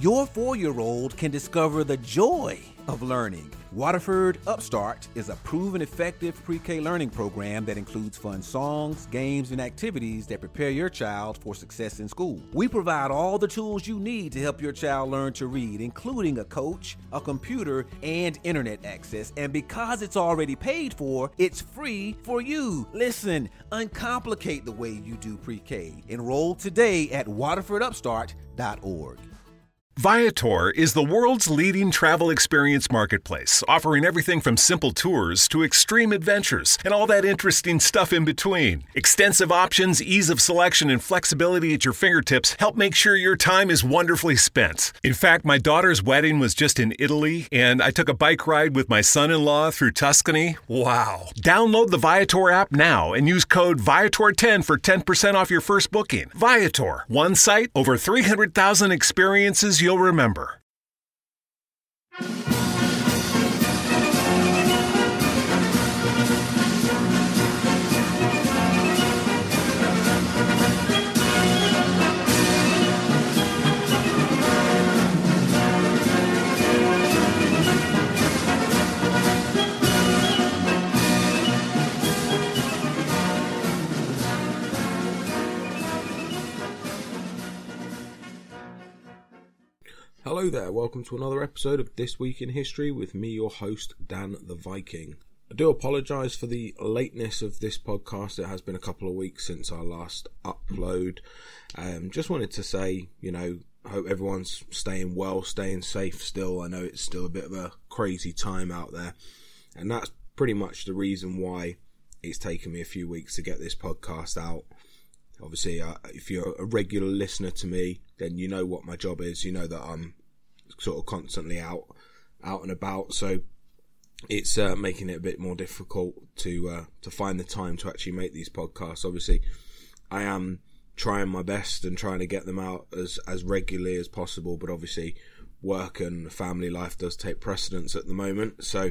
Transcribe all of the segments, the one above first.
your four year old can discover the joy of learning. Waterford Upstart is a proven effective pre K learning program that includes fun songs, games, and activities that prepare your child for success in school. We provide all the tools you need to help your child learn to read, including a coach, a computer, and internet access. And because it's already paid for, it's free for you. Listen, uncomplicate the way you do pre K. Enroll today at waterfordupstart.org. Viator is the world's leading travel experience marketplace, offering everything from simple tours to extreme adventures and all that interesting stuff in between. Extensive options, ease of selection, and flexibility at your fingertips help make sure your time is wonderfully spent. In fact, my daughter's wedding was just in Italy, and I took a bike ride with my son in law through Tuscany. Wow. Download the Viator app now and use code Viator10 for 10% off your first booking. Viator, one site, over 300,000 experiences you'll remember. Hello there, welcome to another episode of This Week in History with me, your host, Dan the Viking. I do apologise for the lateness of this podcast. It has been a couple of weeks since our last upload. Um, just wanted to say, you know, hope everyone's staying well, staying safe still. I know it's still a bit of a crazy time out there, and that's pretty much the reason why it's taken me a few weeks to get this podcast out. Obviously, uh, if you're a regular listener to me, then you know what my job is. You know that I'm sort of constantly out, out and about. So it's uh, making it a bit more difficult to uh, to find the time to actually make these podcasts. Obviously, I am trying my best and trying to get them out as as regularly as possible. But obviously, work and family life does take precedence at the moment. So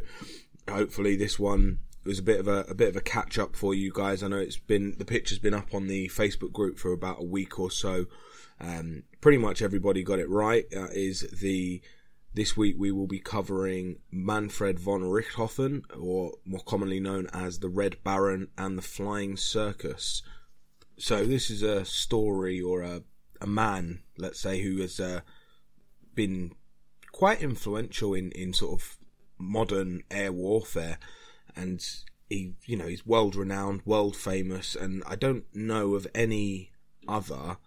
hopefully, this one was a bit of a, a bit of a catch up for you guys. I know it's been the picture's been up on the Facebook group for about a week or so. Um, pretty much everybody got it right. Uh, is the this week we will be covering Manfred von Richthofen, or more commonly known as the Red Baron and the Flying Circus. So this is a story or a a man, let's say, who has uh, been quite influential in in sort of modern air warfare and he you know he's world renowned world famous and i don't know of any other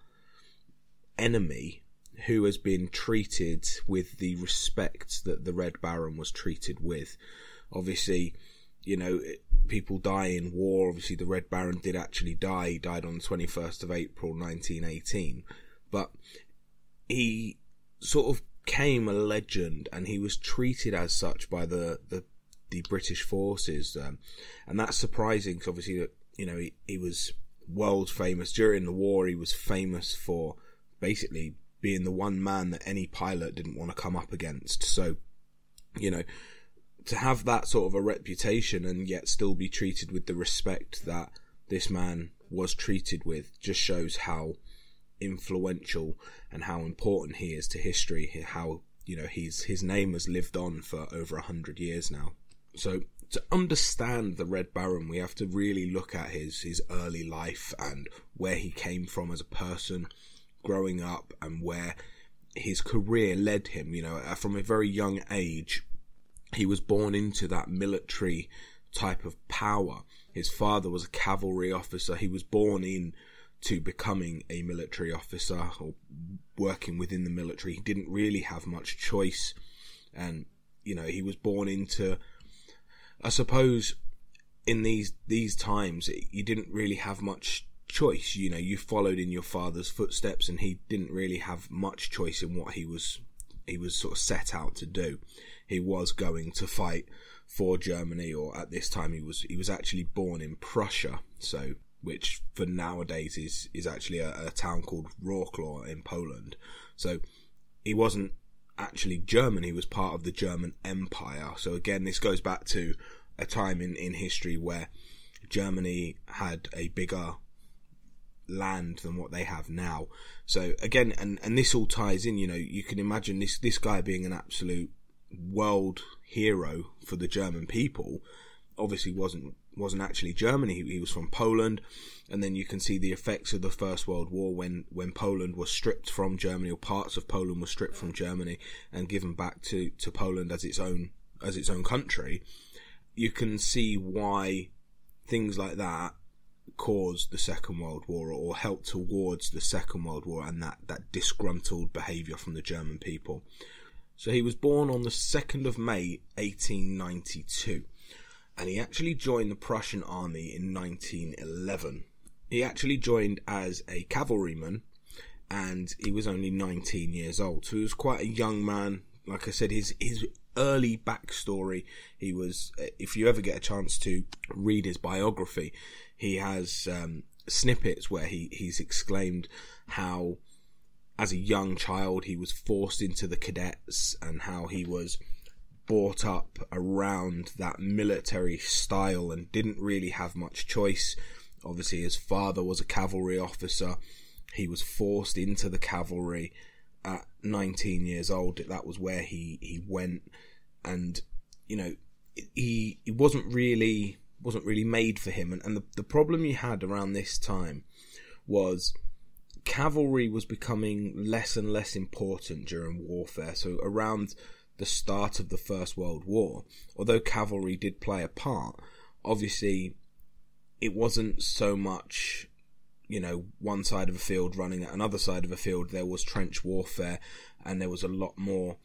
enemy who has been treated with the respect that the red baron was treated with. Obviously you know people die in war. Obviously the red baron did actually die. He died on the 21st of april 1918 but he sort of came a legend and he was treated as such by the the the British forces, um, and that's surprising because obviously you know he, he was world famous during the war. He was famous for basically being the one man that any pilot didn't want to come up against. So, you know, to have that sort of a reputation and yet still be treated with the respect that this man was treated with just shows how influential and how important he is to history. How you know he's his name has lived on for over a hundred years now. So to understand the Red Baron, we have to really look at his his early life and where he came from as a person, growing up, and where his career led him. You know, uh, from a very young age, he was born into that military type of power. His father was a cavalry officer. He was born in to becoming a military officer or working within the military. He didn't really have much choice, and you know, he was born into I suppose in these these times you didn't really have much choice. You know, you followed in your father's footsteps, and he didn't really have much choice in what he was he was sort of set out to do. He was going to fight for Germany, or at this time he was he was actually born in Prussia, so which for nowadays is is actually a, a town called Wroclaw in Poland. So he wasn't actually Germany was part of the German Empire. So again, this goes back to a time in, in history where Germany had a bigger land than what they have now. So again, and and this all ties in. You know, you can imagine this this guy being an absolute world hero for the German people. Obviously, wasn't wasn't actually Germany. He, he, was from Poland, and then you can see the effects of the First World War when when Poland was stripped from Germany, or parts of Poland were stripped from Germany and given back to to Poland as its own as its own country. You can see why things like that caused the Second World War or helped towards the Second World War and that, that disgruntled behaviour from the German people. So he was born on the 2nd of May 1892 and he actually joined the Prussian army in 1911. He actually joined as a cavalryman and he was only 19 years old. So he was quite a young man. Like I said, his his early backstory. He was, if you ever get a chance to read his biography, he has um, snippets where he, he's exclaimed how, as a young child, he was forced into the cadets and how he was brought up around that military style and didn't really have much choice. Obviously, his father was a cavalry officer. He was forced into the cavalry at 19 years old. That was where he, he went. And, you know, he, he wasn't really wasn't really made for him. And, and the, the problem you had around this time was cavalry was becoming less and less important during warfare. So around the start of the First World War, although cavalry did play a part, obviously it wasn't so much you know one side of a field running at another side of a field. There was trench warfare and there was a lot more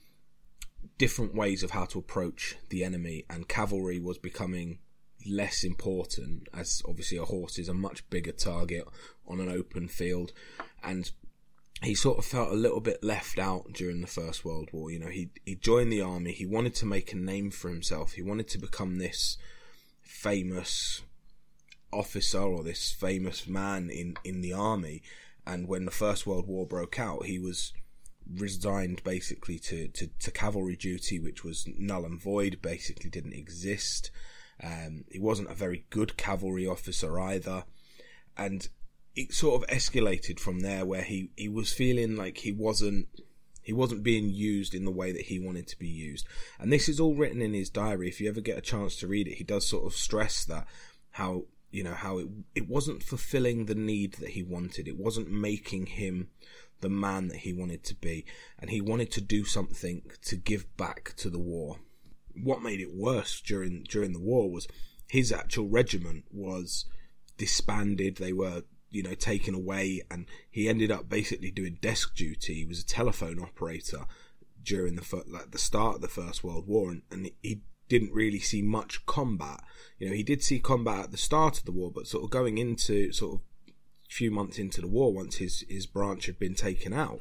different ways of how to approach the enemy and cavalry was becoming less important as obviously a horse is a much bigger target on an open field. And he sort of felt a little bit left out during the First World War. You know, he he joined the army. He wanted to make a name for himself. He wanted to become this famous officer or this famous man in in the army. And when the First World War broke out, he was resigned basically to, to, to cavalry duty, which was null and void, basically didn't exist. Um, he wasn't a very good cavalry officer either, and it sort of escalated from there, where he, he was feeling like he wasn't he wasn't being used in the way that he wanted to be used. And this is all written in his diary. If you ever get a chance to read it, he does sort of stress that how you know how it it wasn't fulfilling the need that he wanted. It wasn't making him the man that he wanted to be, and he wanted to do something to give back to the war what made it worse during during the war was his actual regiment was disbanded. They were you know taken away, and he ended up basically doing desk duty. He was a telephone operator during the like the start of the First World War, and, and he didn't really see much combat. You know, he did see combat at the start of the war, but sort of going into sort of few months into the war, once his his branch had been taken out,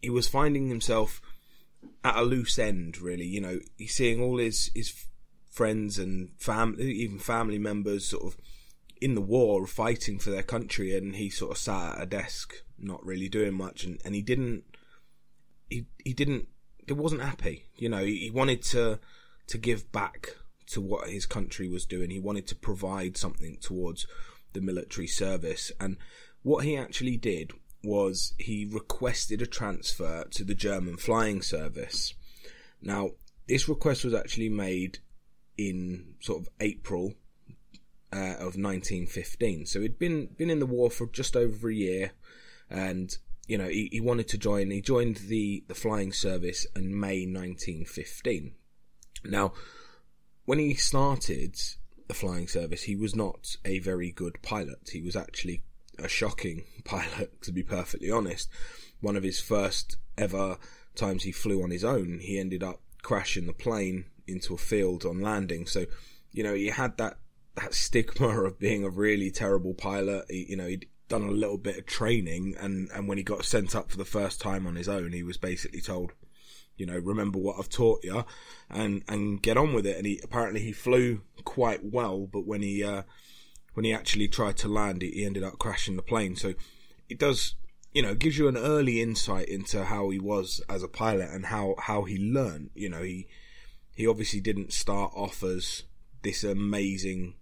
he was finding himself at a loose end, really. You know, he's seeing all his his friends and family, even family members, sort of in the war, fighting for their country, and he sort of sat at a desk, not really doing much, and, and he didn't, he he didn't, he wasn't happy. You know, he, he wanted to to give back to what his country was doing. He wanted to provide something towards the military service, and what he actually did was he requested a transfer to the German flying service. Now, this request was actually made in sort of April uh, of 1915. So he'd been been in the war for just over a year, and you know he, he wanted to join. He joined the the flying service in May 1915. Now, when he started the flying service, he was not a very good pilot. He was actually a shocking pilot, to be perfectly honest. One of his first ever times he flew on his own, he ended up crashing the plane into a field on landing. So, you know, he had that, that stigma of being a really terrible pilot. He, you know, he'd done a little bit of training and, and when he got sent up for the first time on his own, he was basically told, you know, remember what I've taught you and, and get on with it. And he, apparently he flew quite well, but when he, uh, when he actually tried to land, he ended up crashing the plane. So it does, you know, gives you an early insight into how he was as a pilot and how how he learned. You know, he he obviously didn't start off as this amazing,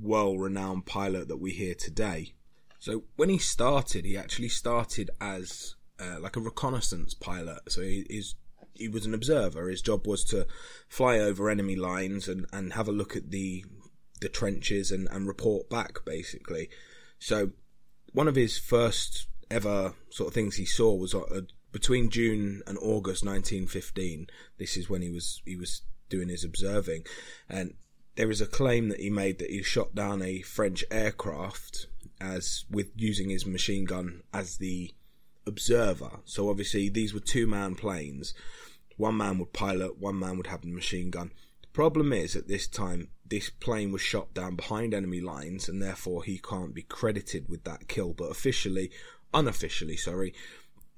well-renowned pilot that we hear today. So when he started, he actually started as uh, like a reconnaissance pilot. So he is he was an observer. His job was to fly over enemy lines and, and have a look at the the trenches and, and report back basically. So one of his first ever sort of things he saw was uh, between June and August 1915. This is when he was he was doing his observing, and there is a claim that he made that he shot down a French aircraft as with using his machine gun as the observer. So obviously these were two man planes. One man would pilot, one man would have the machine gun. The problem is at this time this plane was shot down behind enemy lines and therefore he can't be credited with that kill. But officially, unofficially, sorry,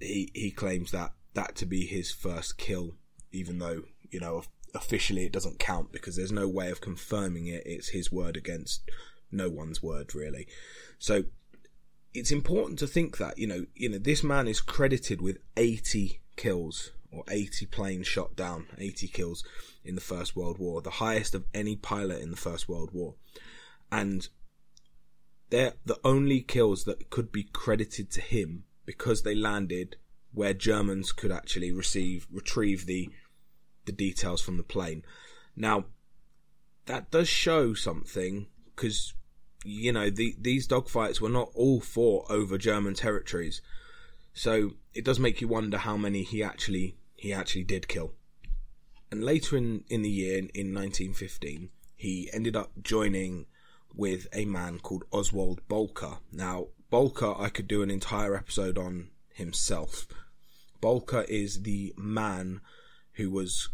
he he claims that that to be his first kill, even though you know officially it doesn't count because there's no way of confirming it. It's his word against no one's word really. So it's important to think that you know you know this man is credited with 80 kills or 80 planes shot down, 80 kills in the First World War, the highest of any pilot in the First World War, and they're the only kills that could be credited to him because they landed where Germans could actually receive retrieve the the details from the plane. Now, that does show something because you know the, these dogfights were not all fought over German territories, so it does make you wonder how many he actually he actually did kill. And later in in the year in 1915, he ended up joining with a man called Oswald Boelcke. Now, Boelcke, I could do an entire episode on himself. Boelcke is the man who was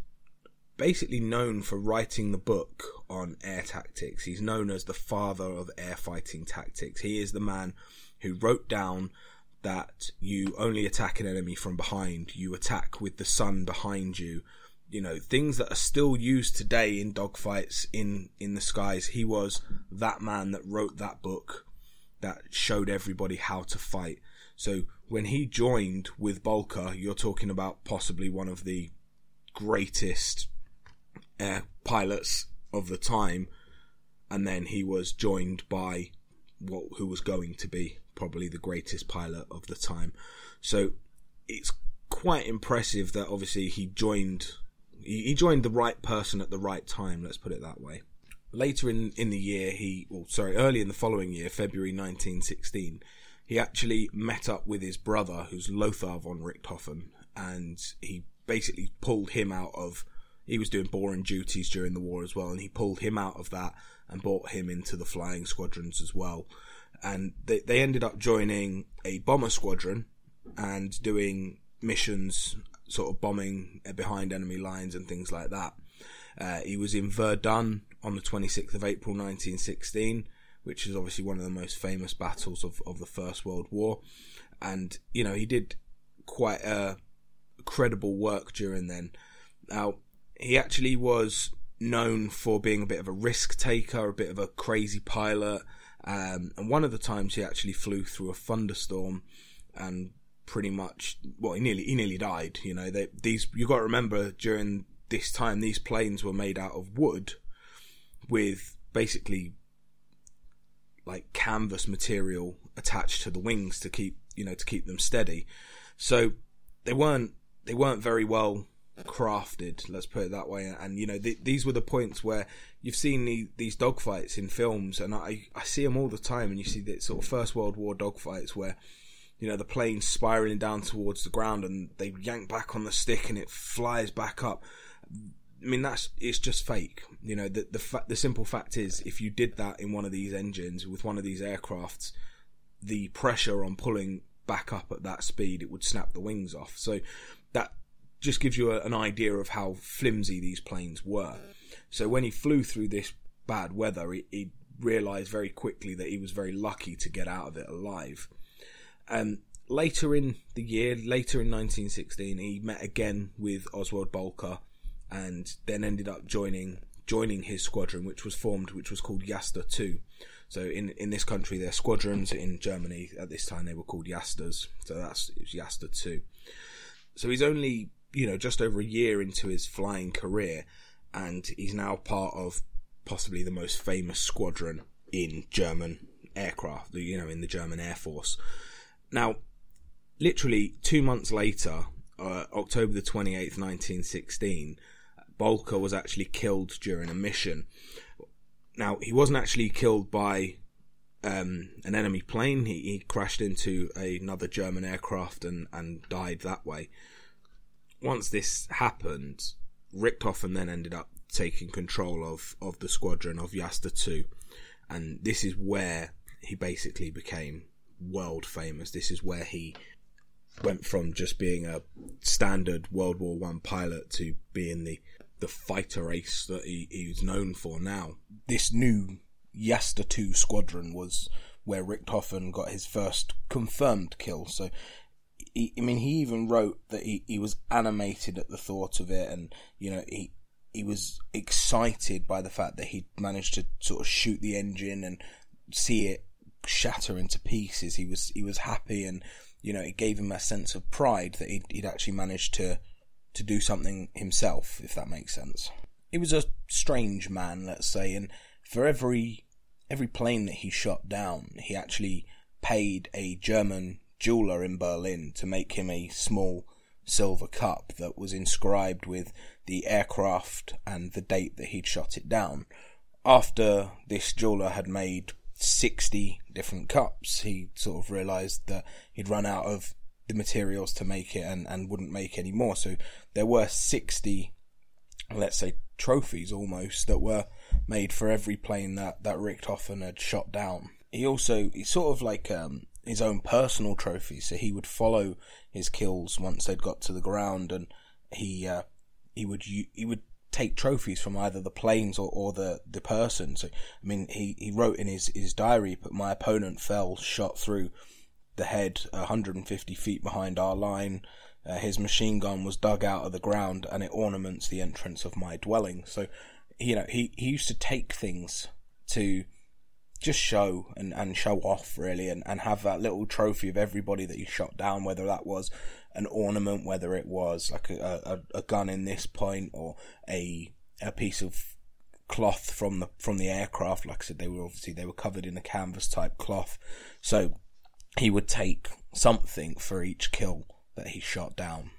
basically known for writing the book on air tactics. He's known as the father of air fighting tactics. He is the man who wrote down that you only attack an enemy from behind, you attack with the sun behind you. You know, things that are still used today in dogfights in, in the skies. He was that man that wrote that book that showed everybody how to fight. So when he joined with Boelcke, you're talking about possibly one of the greatest air pilots of the time, and then he was joined by what who was going to be probably the greatest pilot of the time. So it's quite impressive that obviously he joined he joined the right person at the right time. Let's put it that way. Later in in the year, he well, sorry, early in the following year, February 1916, he actually met up with his brother, who's Lothar von Richthofen, and he basically pulled him out of he was doing boring duties during the war as well, and he pulled him out of that and brought him into the flying squadrons as well. And they, they ended up joining a bomber squadron and doing missions, sort of bombing behind enemy lines and things like that. Uh, he was in Verdun on the 26th of April 1916, which is obviously one of the most famous battles of, of the First World War. And, you know, he did quite a credible work during then. Now, he actually was known for being a bit of a risk taker, a bit of a crazy pilot. Um, and one of the times he actually flew through a thunderstorm and pretty much, well, he nearly, he nearly died. You know, they, these, you got to remember during this time, these planes were made out of wood with basically like canvas material attached to the wings to keep, you know, to keep them steady. So they weren't, they weren't very well crafted. Let's put it that way. And you know, th- these were the points where you've seen the, these dogfights in films, and I I see them all the time. And you see the sort of First World War dogfights where you know the plane spiraling down towards the ground, and they yank back on the stick, and it flies back up. I mean, that's it's just fake. You know, the the fa- the simple fact is, if you did that in one of these engines with one of these aircrafts, the pressure on pulling back up at that speed, it would snap the wings off. So just gives you a, an idea of how flimsy these planes were. So when he flew through this bad weather, he, he realised very quickly that he was very lucky to get out of it alive. And later in the year, later in 1916, he met again with Oswald Boelcke, and then ended up joining joining his squadron, which was formed, which was called Jasta Two. So in in this country, they're squadrons. In Germany, at this time, they were called Jastas. So that's was Two. So he's only you know, just over a year into his flying career, and he's now part of possibly the most famous squadron in German aircraft, you know, in the German Air Force. Now, literally two months later, uh, October the 28th, 1916, Boelcke was actually killed during a mission. Now, he wasn't actually killed by um, an enemy plane. He, he crashed into another German aircraft and, and died that way. Once this happened, Richthofen then ended up taking control of, of the squadron of Jasta 2. And this is where he basically became world famous. This is where he went from just being a standard World War One pilot to being the the fighter ace that he, he's known for now. This new Jasta 2 squadron was where Richthofen got his first confirmed kill. So, he, I mean, he even wrote that he, he was animated at the thought of it, and you know, he he was excited by the fact that he'd managed to sort of shoot the engine and see it shatter into pieces. He was he was happy, and you know, it gave him a sense of pride that he'd, he'd actually managed to to do something himself, if that makes sense. He was a strange man, let's say, and for every every plane that he shot down, he actually paid a German jeweler in Berlin to make him a small silver cup that was inscribed with the aircraft and the date that he'd shot it down. After this jeweler had made 60 different cups, he sort of realized that he'd run out of the materials to make it and, and wouldn't make any more. So there were 60, let's say, trophies almost that were made for every plane that, that Richthofen had shot down. He also, he sort of like um, his own personal trophies. So he would follow his kills once they'd got to the ground, and he uh, he would he would take trophies from either the planes or, or the, the person. So I mean, he, he wrote in his, his diary, but my opponent fell shot through the head 150 feet behind our line. Uh, his machine gun was dug out of the ground, and it ornaments the entrance of my dwelling. So, you know, he, he used to take things to just show and, and show off really and, and have that little trophy of everybody that he shot down, whether that was an ornament, whether it was like a, a, a gun in this point or a a piece of cloth from the from the aircraft. Like I said, they were obviously they were covered in a canvas type cloth. So he would take something for each kill that he shot down.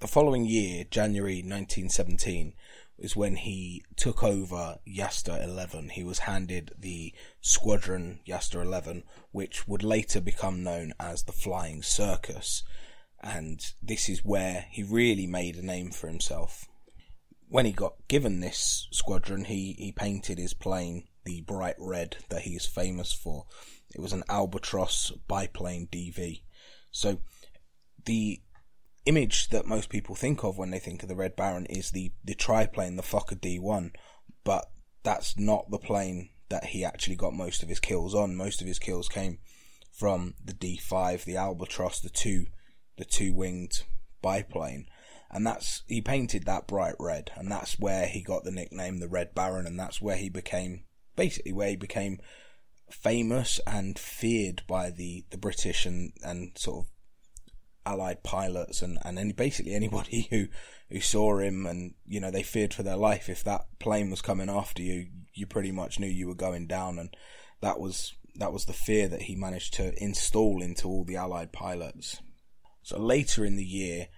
The following year, January 1917, is when he took over Jasta 11. He was handed the Squadron Jasta 11, which would later become known as the Flying Circus. And this is where he really made a name for himself. When he got given this squadron, he, he painted his plane the bright red that he is famous for. It was an Albatros biplane DV. So the image that most people think of when they think of the Red Baron is the, the triplane, the Fokker D1, but that's not the plane that he actually got most of his kills on. Most of his kills came from the D5, the Albatros, the two, the two winged biplane, and that's he painted that bright red, and that's where he got the nickname the Red Baron, and that's where he became basically where he became famous and feared by the the British and and sort of allied pilots and, and any, basically anybody who, who saw him and, you know, they feared for their life. If that plane was coming after you, you pretty much knew you were going down. And that was, that was the fear that he managed to install into all the allied pilots. So later in the year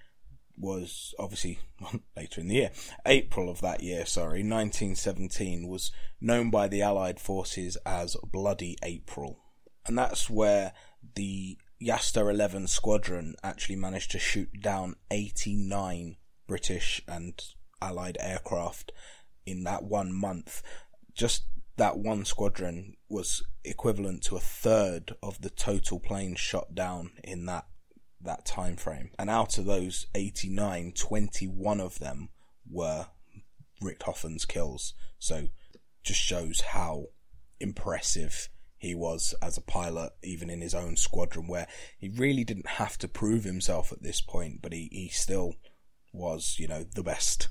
was obviously later in the year, April of that year, sorry, 1917 was known by the allied forces as Bloody April. And that's where the Jasta 11 squadron actually managed to shoot down 89 British and Allied aircraft in that one month. Just that one squadron was equivalent to a third of the total planes shot down in that that time frame. And out of those 89, 21 of them were Richthofen's kills. So just shows how impressive he was as a pilot, even in his own squadron, where he really didn't have to prove himself at this point, but he, he still was, you know, the best.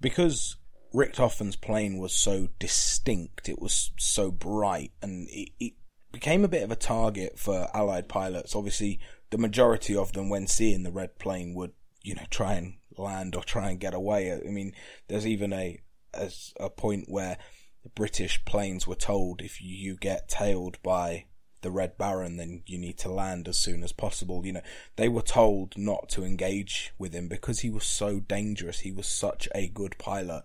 Because Richthofen's plane was so distinct, it was so bright, and it, it became a bit of a target for Allied pilots. Obviously, the majority of them, when seeing the red plane, would, you know, try and land or try and get away. I mean, there's even a, as a point where the British planes were told if you get tailed by the Red Baron, then you need to land as soon as possible. You know, they were told not to engage with him because he was so dangerous. He was such a good pilot.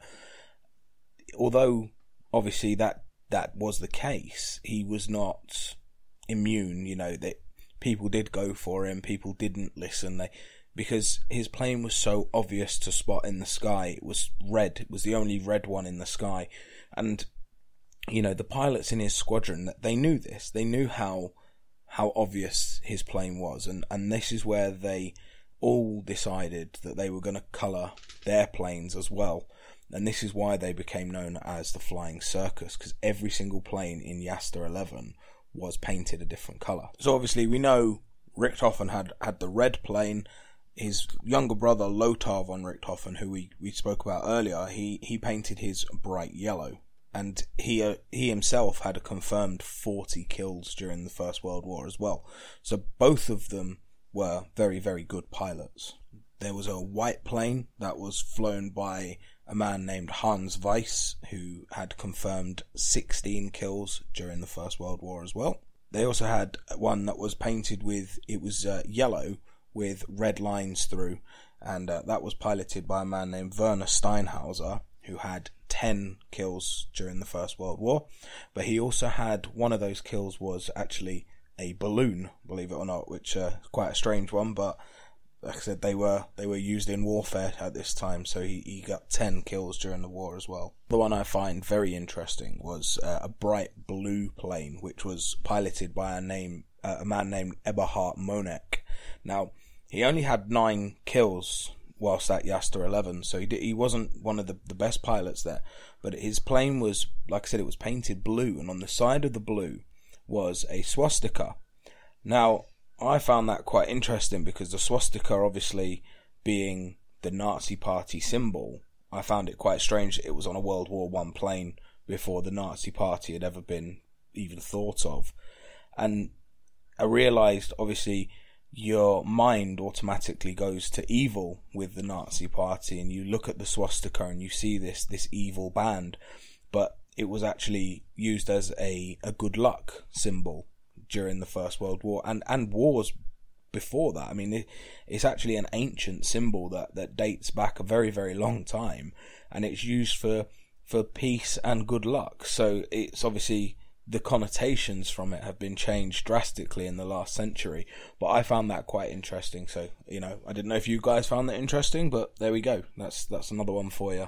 Although, obviously, that that was the case, he was not immune. You know that people did go for him. People didn't listen. They because his plane was so obvious to spot in the sky. It was red. It was the only red one in the sky, and you know the pilots in his squadron they knew this. They knew how how obvious his plane was, and and this is where they all decided that they were going to colour their planes as well. And this is why they became known as the Flying Circus, because every single plane in Jasta 11 was painted a different colour. So obviously we know Richthofen had, had the red plane. His younger brother Lothar von Richthofen, who we, we spoke about earlier, he, he painted his bright yellow. And he uh, he himself had a confirmed 40 kills during the First World War as well. So both of them were very, very good pilots. There was a white plane that was flown by a man named Hans Weiss, who had confirmed 16 kills during the First World War as well. They also had one that was painted with, it was uh, yellow with red lines through, and uh, that was piloted by a man named Werner Steinhauser, who had 10 kills during the First World War. But he also had one of those kills was actually a balloon, believe it or not, which uh, is quite a strange one, but like I said, they were they were used in warfare at this time, so he, he got ten kills during the war as well. The one I find very interesting was uh, a bright blue plane, which was piloted by a name uh, a man named Eberhard Mohnicke. Now he only had nine kills whilst at Jasta 11, so he did, he wasn't one of the, the best pilots there. But his plane was, like I said, it was painted blue, and on the side of the blue was a swastika. Now I found that quite interesting because the swastika, obviously being the Nazi Party symbol, I found it quite strange that it was on a World War One plane before the Nazi Party had ever been even thought of, and I realised obviously your mind automatically goes to evil with the Nazi Party, and you look at the swastika and you see this this evil band, but it was actually used as a, a good luck symbol during the First World War and, and wars before that. I mean, it, it's actually an ancient symbol that, that dates back a very, very long time, and it's used for for peace and good luck. So it's obviously the connotations from it have been changed drastically in the last century. But I found that quite interesting. So you know, I didn't know if you guys found that interesting, but there we go. That's that's another one for you.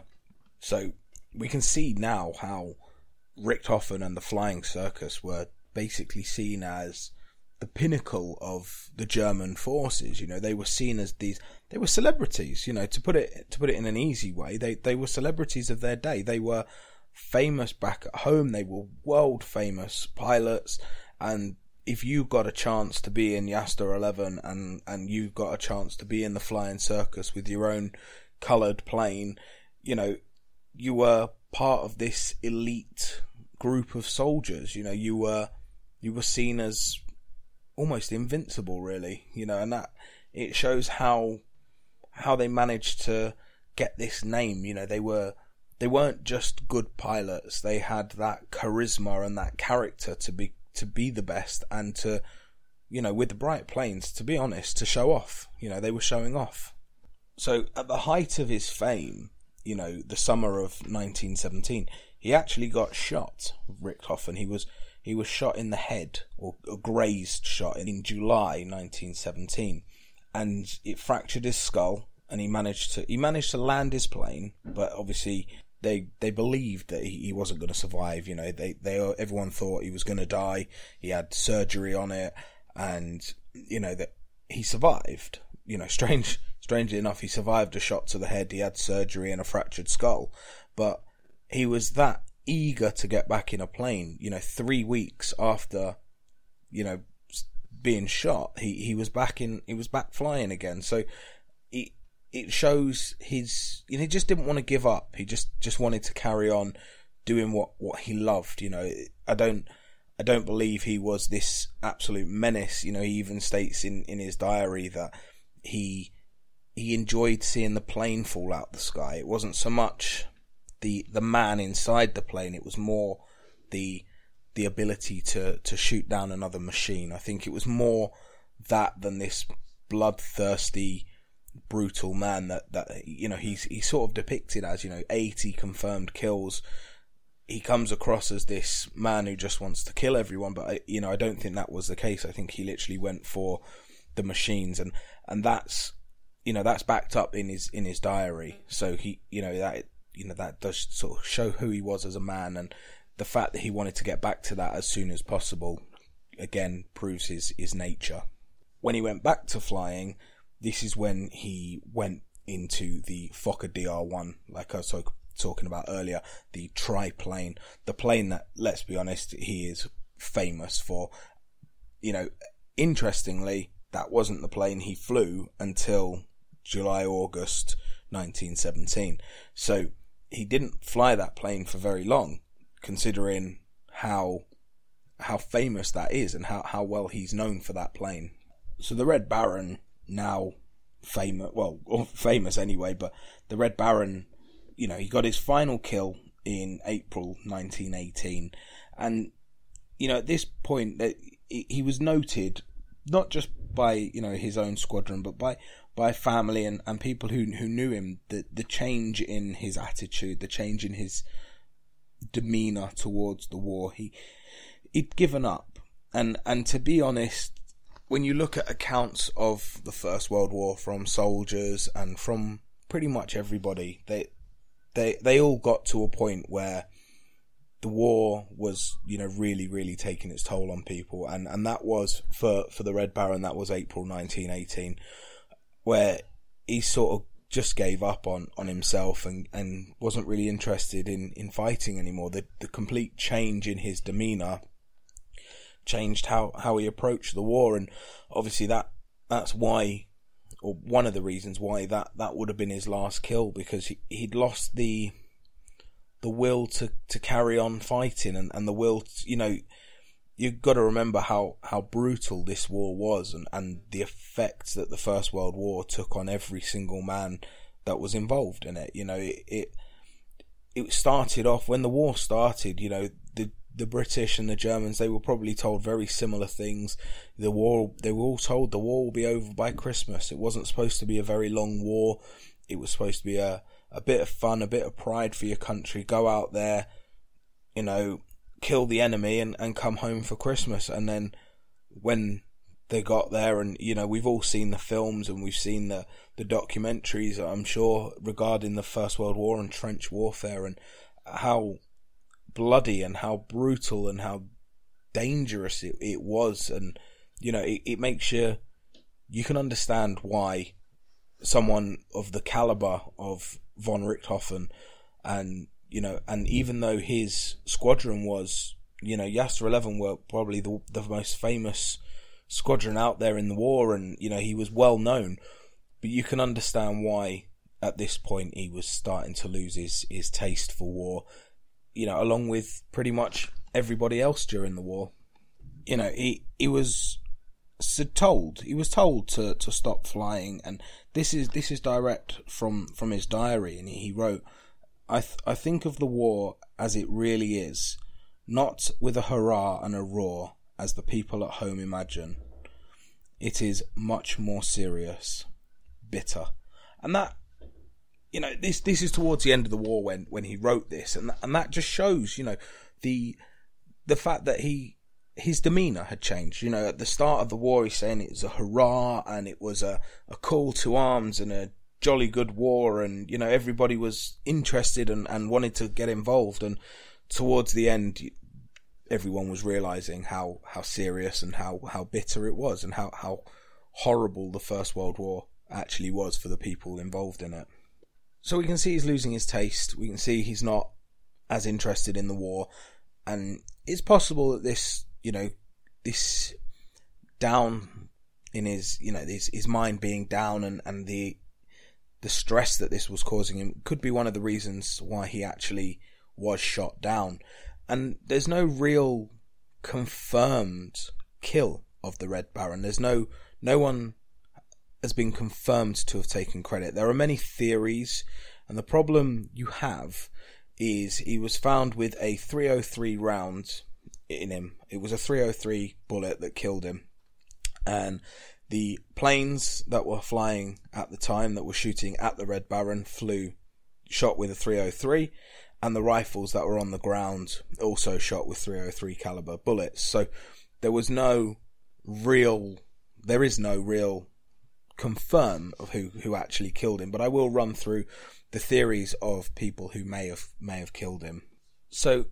So we can see now how Richthofen and the Flying Circus were basically seen as the pinnacle of the German forces. You know, they were seen as these they were celebrities, you know, to put it to put it in an easy way, they they were celebrities of their day. They were famous back at home, they were world famous pilots and if you got a chance to be in Jasta 11 and and you got a chance to be in the flying circus with your own colored plane, you know, you were part of this elite group of soldiers, you know, you were you were seen as almost invincible, really. You know, and that it shows how how they managed to get this name. You know, they were they weren't just good pilots; they had that charisma and that character to be to be the best and to you know with the bright planes. To be honest, to show off. You know, they were showing off. So at the height of his fame, you know, the summer of 1917, he actually got shot. Richthofen. He was he was shot in the head, or a grazed shot, in July 1917, and it fractured his skull. And he managed to he managed to land his plane, but obviously they they believed that he, he wasn't going to survive. You know, they they everyone thought he was going to die. He had surgery on it, and you know that he survived. You know, strange strangely enough, he survived a shot to the head. He had surgery and a fractured skull, but he was that eager to get back in a plane. You know, three weeks after, you know, being shot, he, he was back in, he was back flying again. So it, shows his, you know, he just didn't want to give up. He just, just wanted to carry on doing what, what he loved. You know, I don't, I don't believe he was this absolute menace. You know, he even states in, in his diary that he, he enjoyed seeing the plane fall out the sky. It wasn't so much the the man inside the plane. It was more the the ability to to shoot down another machine. I think it was more that than this bloodthirsty brutal man that that you know he's he's sort of depicted as you know 80 confirmed kills. He comes across as this man who just wants to kill everyone but I, you know I don't think that was the case. I think he literally went for the machines and and that's you know that's backed up in his in his diary. So he you know that you know that does sort of show who he was as a man and the fact that he wanted to get back to that as soon as possible again proves his his nature. When he went back to flying this is when he went into the Fokker DR1, like I was talking about earlier, the triplane, the plane that, let's be honest, he is famous for. You know, interestingly, that wasn't the plane he flew until July, August 1917. So he didn't fly that plane for very long, considering how how famous that is and how, how well he's known for that plane. So the Red Baron now famous, well, or famous anyway, but the Red Baron, you know, he got his final kill in April 1918, and you know, at this point, uh, that he was noted not just by you know his own squadron, but by by family and, and people who who knew him. The the change in his attitude, the change in his demeanor towards the war. He he'd given up, and and to be honest, when you look at accounts of the First World War from soldiers and from pretty much everybody, they they they all got to a point where the war was, you know, really, really taking its toll on people, and and that was for for the Red Baron. That was April 1918, where he sort of just gave up on, on himself and, and wasn't really interested in, in fighting anymore. The the complete change in his demeanor changed how, how he approached the war, and obviously that that's why, or one of the reasons why that, that would have been his last kill because he, he'd lost the the will to, to carry on fighting and, and the will, to, you know, you've got to remember how, how brutal this war was and, and the effects that the First World War took on every single man that was involved in it. You know, it, it, it started off when the war started, you know, the British and the Germans, they were probably told very similar things. The war, they were all told the war will be over by Christmas. It wasn't supposed to be a very long war. It was supposed to be a, a bit of fun, a bit of pride for your country. Go out there, you know, kill the enemy and, and come home for Christmas. And then when they got there and, you know, we've all seen the films and we've seen the, the documentaries, I'm sure, regarding the First World War and trench warfare and how bloody and how brutal and how dangerous it, it was. And you know it, it makes you you can understand why someone of the caliber of von Richthofen and you know and even though his squadron was you know Jasta 11 were probably the the most famous squadron out there in the war and you know he was well known but you can understand why at this point he was starting to lose his his taste for war you know, along with pretty much everybody else during the war. You know, he he was told he was told to, to stop flying, and this is this is direct from from his diary, and he wrote, "I th- I think of the war as it really is, not with a hurrah and a roar as the people at home imagine. It is much more serious, bitter, and that you know, this this is towards the end of the war when when he wrote this, and and that just shows, you know, the the fact that he his demeanor had changed. You know, at the start of the war, he's saying it was a hurrah and it was a a call to arms and a jolly good war, and you know everybody was interested and and wanted to get involved. And towards the end, everyone was realizing how how serious and how how bitter it was, and how how horrible the First World War actually was for the people involved in it. So we can see he's losing his taste. We can see he's not as interested in the war, and it's possible that this, you know, this down in his, you know, his his mind being down and and the the stress that this was causing him could be one of the reasons why he actually was shot down. And there's no real confirmed kill of the Red Baron. There's no no one has been confirmed to have taken credit. There are many theories, and the problem you have is he was found with a 303 round in him. It was a 303 bullet that killed him. And the planes that were flying at the time that were shooting at the Red Baron flew shot with a 303 and the rifles that were on the ground also shot with 303 caliber bullets. So there was no real there is no real confirm of who who actually killed him, but I will run through the theories of people who may have may have killed him. So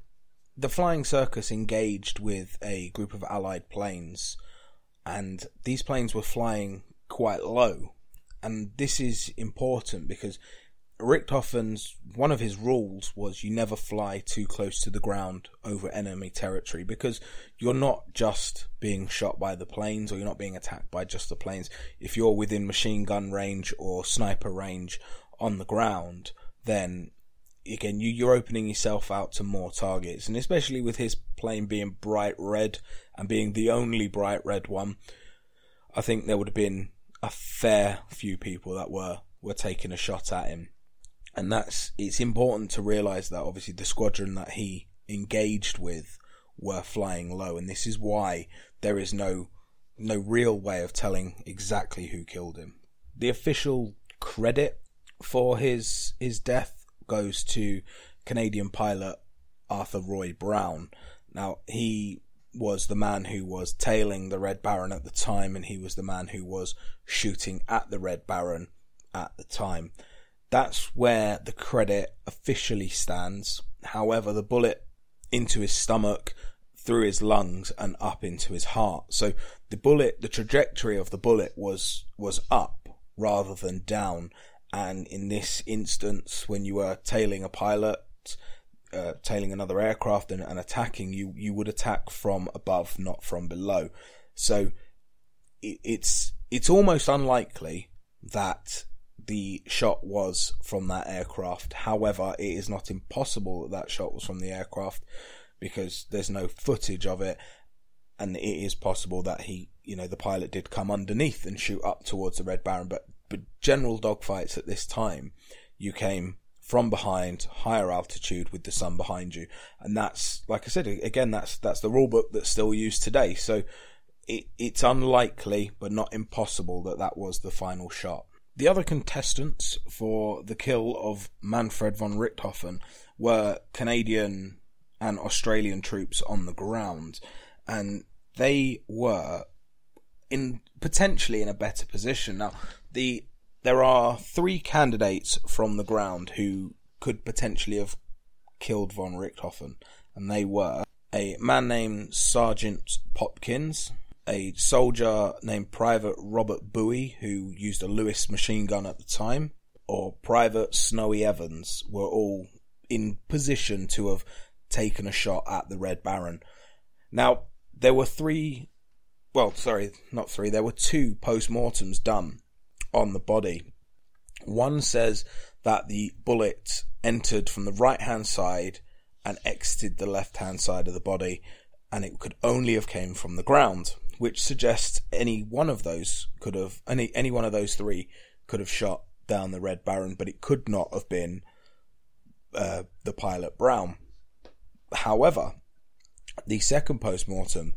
the flying circus engaged with a group of allied planes and these planes were flying quite low and this is important because Richthofen's one of his rules was you never fly too close to the ground over enemy territory because you're not just being shot by the planes or you're not being attacked by just the planes. If you're within machine gun range or sniper range on the ground, then again you, you're opening yourself out to more targets. And especially with his plane being bright red and being the only bright red one, I think there would have been a fair few people that were were taking a shot at him and that's it's important to realize that obviously the squadron that he engaged with were flying low. And this is why there is no no real way of telling exactly who killed him. The official credit for his his death goes to Canadian pilot Arthur Roy Brown. Now he was the man who was tailing the Red Baron at the time and he was the man who was shooting at the Red Baron at the time that's where the credit officially stands. However, the bullet into his stomach, through his lungs, and up into his heart. So the bullet, the trajectory of the bullet was was up rather than down. And in this instance, when you were tailing a pilot, uh, tailing another aircraft and, and attacking, you you would attack from above, not from below. So it, it's it's almost unlikely that the shot was from that aircraft. However, it is not impossible that that shot was from the aircraft because there's no footage of it, and it is possible that he, you know, the pilot did come underneath and shoot up towards the Red Baron. But but general dogfights at this time, you came from behind, higher altitude with the sun behind you, and that's like I said again, that's that's the rule book that's still used today. So. It, it's unlikely, but not impossible, that that was the final shot. The other contestants for the kill of Manfred von Richthofen were Canadian and Australian troops on the ground, and they were in potentially in a better position. Now, the there are three candidates from the ground who could potentially have killed von Richthofen, and they were a man named Sergeant Popkins, a soldier named Private Robert Bowie, who used a Lewis machine gun at the time, or Private Snowy Evans were all in position to have taken a shot at the Red Baron. Now, there were three, well, sorry, not three, there were two post-mortems done on the body. One says that the bullet entered from the right hand side and exited the left hand side of the body, and it could only have came from the ground which suggests any one of those could have any any one of those three could have shot down the Red Baron, but it could not have been uh, the pilot Brown. However, the second post mortem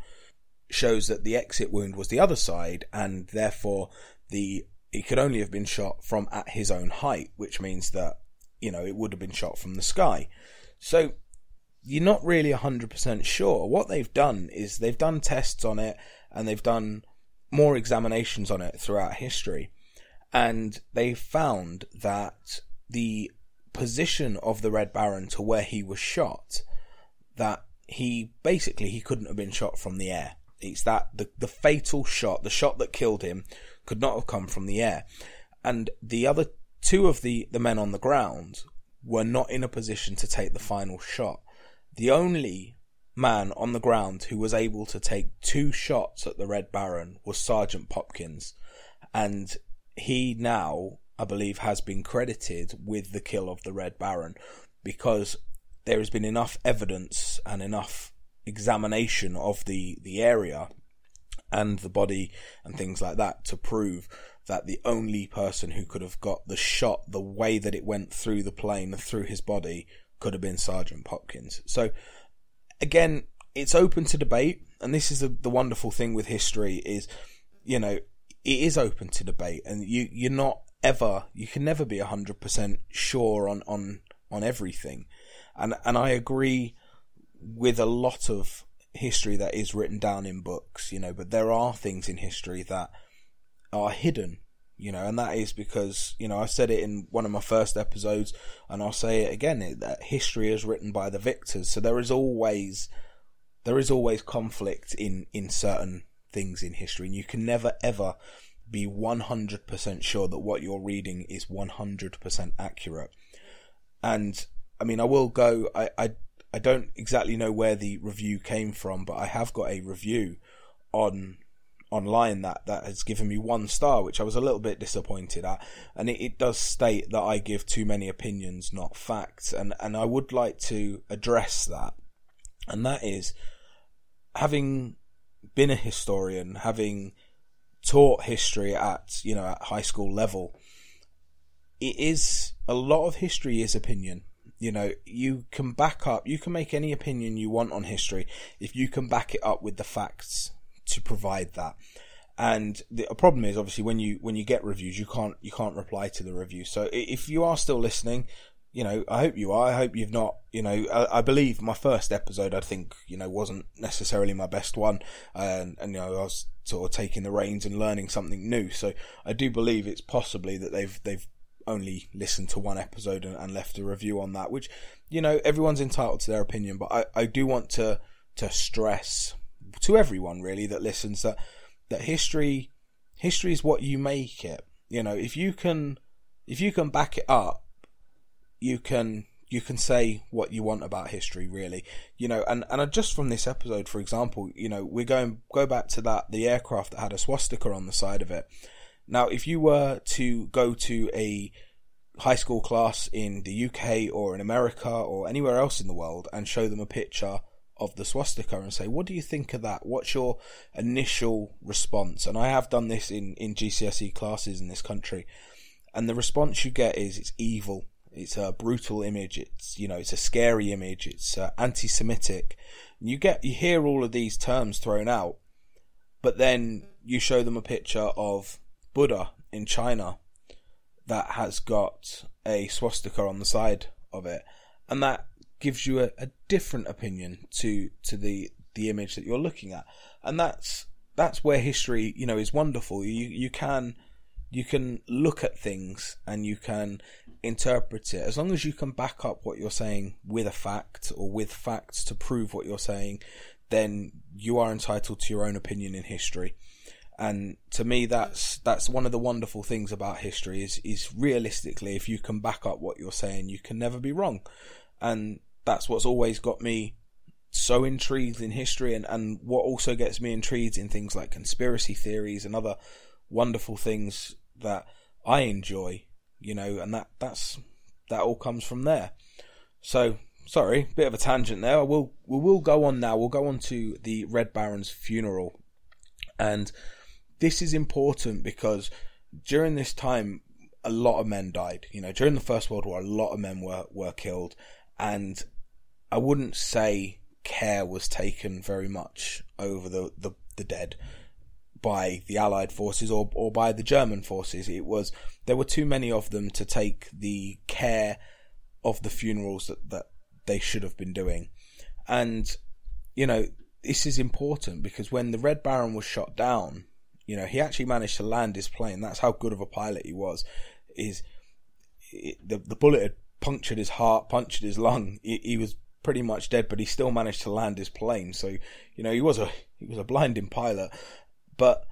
shows that the exit wound was the other side, and therefore the it could only have been shot from at his own height, which means that you know it would have been shot from the sky. So you're not really 100% sure. What they've done is they've done tests on it and they've done more examinations on it throughout history. And they found that the position of the Red Baron to where he was shot, that he basically he couldn't have been shot from the air. It's that the, the fatal shot, the shot that killed him, could not have come from the air. And the other two of the, the men on the ground were not in a position to take the final shot. The only man on the ground who was able to take two shots at the Red Baron was Sergeant Popkins, and he now, I believe, has been credited with the kill of the Red Baron because there has been enough evidence and enough examination of the, the area and the body and things like that to prove that the only person who could have got the shot the way that it went through the plane through his body could have been Sergeant Popkins. So again, it's open to debate, and this is the, the wonderful thing with history is, you know, it is open to debate, and you you're not ever you can never be hundred percent sure on on on everything, and and I agree with a lot of history that is written down in books, you know, but there are things in history that are hidden, you know, and that is because, you know, I said it in one of my first episodes and I'll say it again, that history is written by the victors. So there is always, there is always conflict in, in certain things in history and you can never ever be 100% sure that what you're reading is 100% accurate. And I mean, I will go, I, I I don't exactly know where the review came from, but I have got a review on online that that has given me one star, which I was a little bit disappointed at, and it, it, does state that I give too many opinions, not facts, and and I would like to address that, and that is having been a historian, having taught history at you know at high school level, it is a lot of history is opinion. You know, you can back up, you can make any opinion you want on history if you can back it up with the facts to provide that. And the problem is obviously when you when you get reviews, you can't you can't reply to the review. So if you are still listening, you know, I hope you are. I hope you've not, you know, I, I, believe my first episode, I think, you know, wasn't necessarily my best one. And, and, you know, I was sort of taking the reins and learning something new. So I do believe it's possibly that they've, they've only listened to one episode and, and, left a review on that, which, you know, everyone's entitled to their opinion, but I, I do want to, to stress to everyone really that listens that, that history, history is what you make it. You know, if you can, if you can back it up, you can, you can say what you want about history really you know and and just from this episode for example you know we're going go back to that the aircraft that had a swastika on the side of it now, if you were to go to a high school class in the UK or in America or anywhere else in the world and show them a picture of the swastika and say, what do you think of that? What's your initial response? And I have done this in, in GCSE classes in this country. And the response you get is it's evil. It's a brutal image. It's, you know, it's a scary image. It's uh, anti-Semitic. You get, you hear all of these terms thrown out, but then you show them a picture of Buddha in China that has got a swastika on the side of it, and that gives you a, a different opinion to to the the image that you're looking at, and that's that's where history, you know, is wonderful. You you can you can look at things and you can interpret it as long as you can back up what you're saying with a fact or with facts to prove what you're saying. Then you are entitled to your own opinion in history and to me that's that's one of the wonderful things about history is is realistically if you can back up what you're saying you can never be wrong and that's what's always got me so intrigued in history and, and what also gets me intrigued in things like conspiracy theories and other wonderful things that I enjoy you know and that that's that all comes from there so sorry bit of a tangent there we'll we will go on now we'll go on to the red baron's funeral and this is important because during this time, a lot of men died. You know, during the First World War, a lot of men were, were killed. And I wouldn't say care was taken very much over the, the, the dead by the Allied forces or, or by the German forces. It was, there were too many of them to take the care of the funerals that, that they should have been doing. And, you know, this is important because when the Red Baron was shot down, you know, he actually managed to land his plane. That's how good of a pilot he was. Is the the bullet had punctured his heart, punctured his lung. He, he, was pretty much dead, but he still managed to land his plane. So you know, he was a he was a blinding pilot. But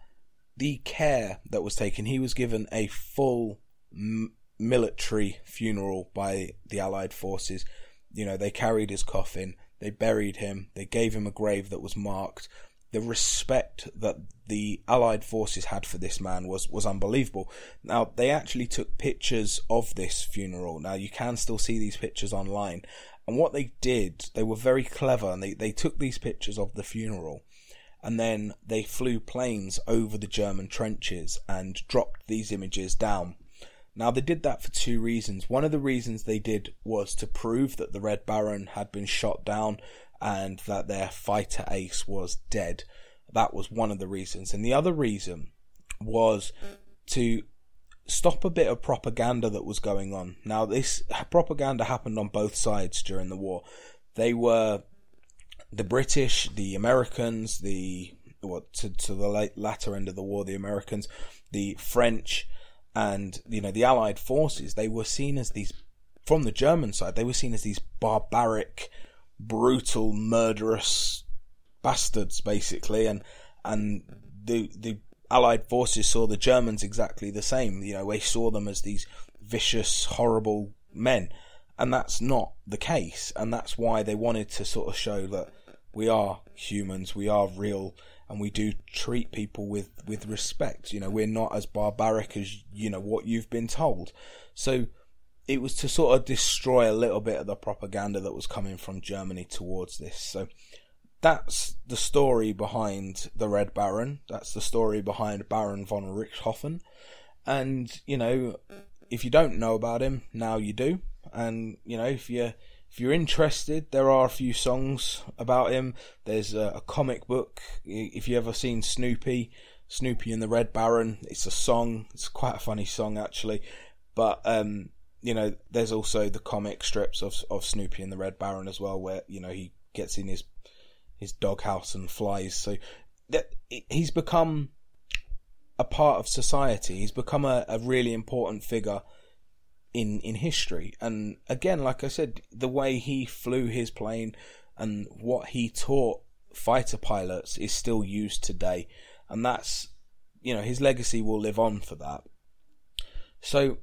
the care that was taken, he was given a full m- military funeral by the Allied forces. You know, they carried his coffin, they buried him, they gave him a grave that was marked the respect that the Allied forces had for this man was, was unbelievable. Now, they actually took pictures of this funeral. Now, you can still see these pictures online. And what they did, they were very clever and they, they took these pictures of the funeral and then they flew planes over the German trenches and dropped these images down. Now, they did that for two reasons. One of the reasons they did was to prove that the Red Baron had been shot down and that their fighter ace was dead. That was one of the reasons. And the other reason was to stop a bit of propaganda that was going on. Now, this propaganda happened on both sides during the war. They were the British, the Americans, the what to, to the late, latter end of the war, the Americans, the French, and you know the Allied forces. They were seen as these from the German side. They were seen as these barbaric, brutal, murderous bastards, basically, and and the the Allied forces saw the Germans exactly the same. You know, they saw them as these vicious, horrible men, and that's not the case. And that's why they wanted to sort of show that we are humans, we are real, and we do treat people with with respect. You know, we're not as barbaric as you know what you've been told. So it was to sort of destroy a little bit of the propaganda that was coming from Germany towards this. So that's the story behind the Red Baron. That's the story behind Baron von Richthofen. And, you know, if you don't know about him, now you do. And, you know, if you if you're interested, there are a few songs about him. There's a, a comic book. If you ever seen Snoopy, Snoopy and the Red Baron, it's a song. It's quite a funny song actually. But um, you know, there's also the comic strips of of Snoopy and the Red Baron as well, where you know he gets in his his doghouse and flies. So that he's become a part of society. He's become a, a really important figure in in history. And again, like I said, the way he flew his plane and what he taught fighter pilots is still used today, and that's you know his legacy will live on for that. So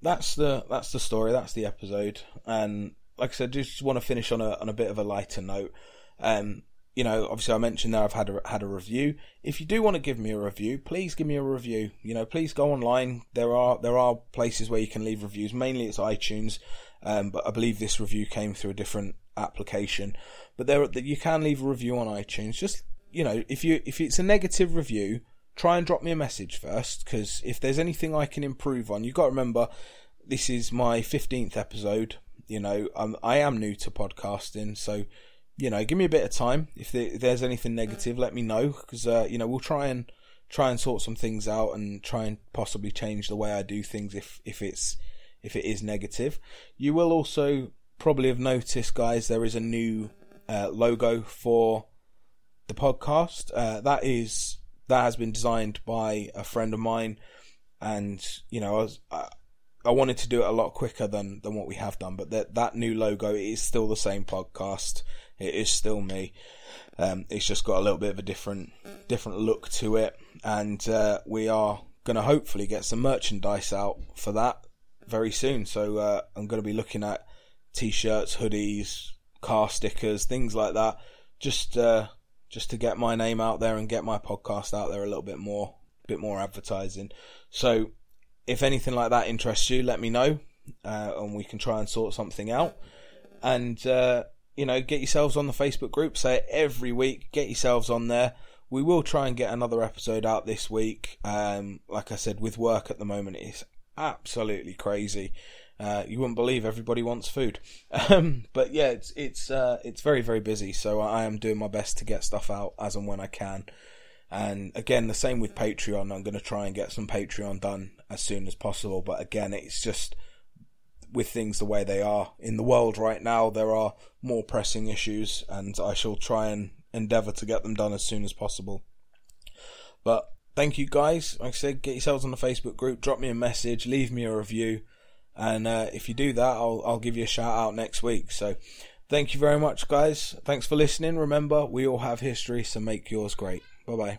that's the that's the story. That's the episode. And like I said, just want to finish on a on a bit of a lighter note. Um, you know, obviously I mentioned there I've had a, had a review. If you do want to give me a review, please give me a review. You know, please go online. There are there are places where you can leave reviews. Mainly it's iTunes, um, but I believe this review came through a different application. But there you can leave a review on iTunes. Just you know, if you if it's a negative review, try and drop me a message first because if there's anything I can improve on, you've got to remember this is my 15th episode. You know, I'm, I am new to podcasting, so you know, give me a bit of time. If, there, if there's anything negative, let me know because uh, you know we'll try and try and sort some things out and try and possibly change the way I do things if if it's if it is negative. You will also probably have noticed, guys, there is a new uh, logo for the podcast. Uh, that is that has been designed by a friend of mine, and you know I was. I, I wanted to do it a lot quicker than, than what we have done, but that that new logo is still the same podcast. It is still me. Um, it's just got a little bit of a different different look to it, and uh, we are going to hopefully get some merchandise out for that very soon. So uh, I'm going to be looking at t-shirts, hoodies, car stickers, things like that, just uh, just to get my name out there and get my podcast out there a little bit more, bit more advertising. So if anything like that interests you, let me know, uh, and we can try and sort something out. And uh, you know, get yourselves on the Facebook group. Say it every week. Get yourselves on there. We will try and get another episode out this week. Um, like I said, with work at the moment, it's absolutely crazy. Uh, you wouldn't believe everybody wants food. Um, but yeah, it's it's uh, it's very very busy. So I am doing my best to get stuff out as and when I can. And again, the same with Patreon. I'm going to try and get some Patreon done as soon as possible. But again, it's just with things the way they are in the world right now, there are more pressing issues, and I shall try and endeavour to get them done as soon as possible. But thank you guys. Like I said, get yourselves on the Facebook group, drop me a message, leave me a review, and uh, if you do that, I'll I'll give you a shout out next week. So. Thank you very much, guys. Thanks for listening. Remember, we all have history, so make yours great. Bye bye.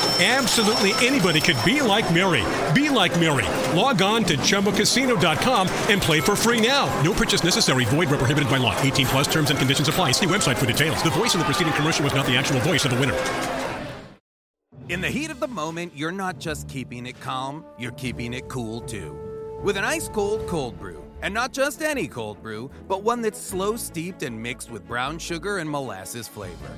Absolutely anybody could be like Mary. Be like Mary. Log on to ChumbaCasino.com and play for free now. No purchase necessary. Void where prohibited by law. 18 plus terms and conditions apply. See website for details. The voice in the preceding commercial was not the actual voice of the winner. In the heat of the moment, you're not just keeping it calm, you're keeping it cool too. With an ice cold cold brew. And not just any cold brew, but one that's slow steeped and mixed with brown sugar and molasses flavor.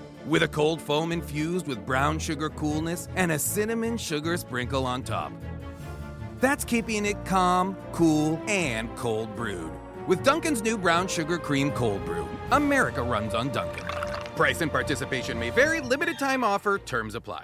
With a cold foam infused with brown sugar coolness and a cinnamon sugar sprinkle on top. That's keeping it calm, cool, and cold brewed. With Dunkin's new brown sugar cream cold brew, America runs on Dunkin'. Price and participation may vary, limited time offer, terms apply.